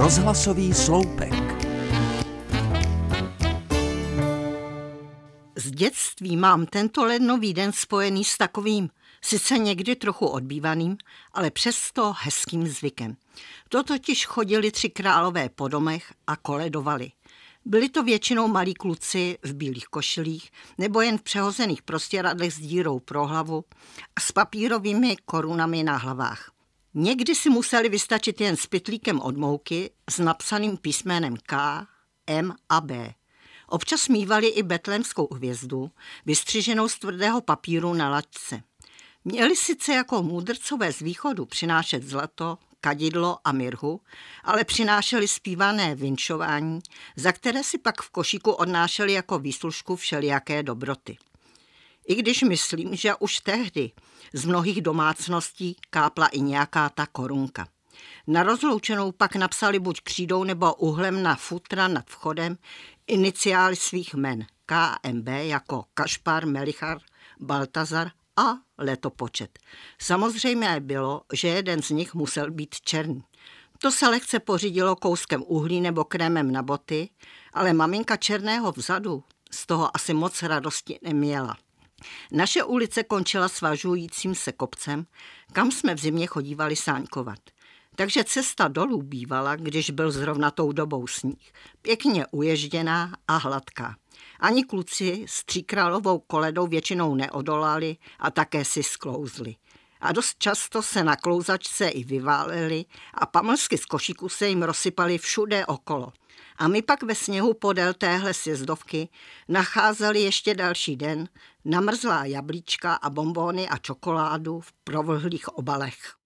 Rozhlasový sloupek. Z dětství mám tento lednový den spojený s takovým, sice někdy trochu odbývaným, ale přesto hezkým zvykem. To totiž chodili tři králové po domech a koledovali. Byli to většinou malí kluci v bílých košilích nebo jen v přehozených prostěradlech s dírou pro hlavu a s papírovými korunami na hlavách. Někdy si museli vystačit jen s pytlíkem od mouky s napsaným písmenem K, M a B. Občas mývali i betlémskou hvězdu, vystřiženou z tvrdého papíru na lačce. Měli sice jako můdrcové z východu přinášet zlato, kadidlo a mirhu, ale přinášeli zpívané vinčování, za které si pak v košíku odnášeli jako výslužku všelijaké dobroty. I když myslím, že už tehdy z mnohých domácností kápla i nějaká ta korunka. Na rozloučenou pak napsali buď křídou nebo uhlem na futra nad vchodem iniciály svých men KMB jako Kašpar, Melichar, Baltazar a letopočet. Samozřejmě bylo, že jeden z nich musel být černý. To se lehce pořídilo kouskem uhlí nebo krémem na boty, ale maminka černého vzadu z toho asi moc radosti neměla. Naše ulice končila svažujícím se kopcem, kam jsme v zimě chodívali sáňkovat. Takže cesta dolů bývala, když byl zrovna tou dobou sníh, pěkně uježděná a hladká. Ani kluci s tříkrálovou koledou většinou neodolali a také si sklouzli. A dost často se na klouzačce i vyváleli a pamlsky z košíku se jim rozsypaly všude okolo. A my pak ve sněhu podél téhle sjezdovky nacházeli ještě další den namrzlá jablíčka a bombóny a čokoládu v provlhlých obalech.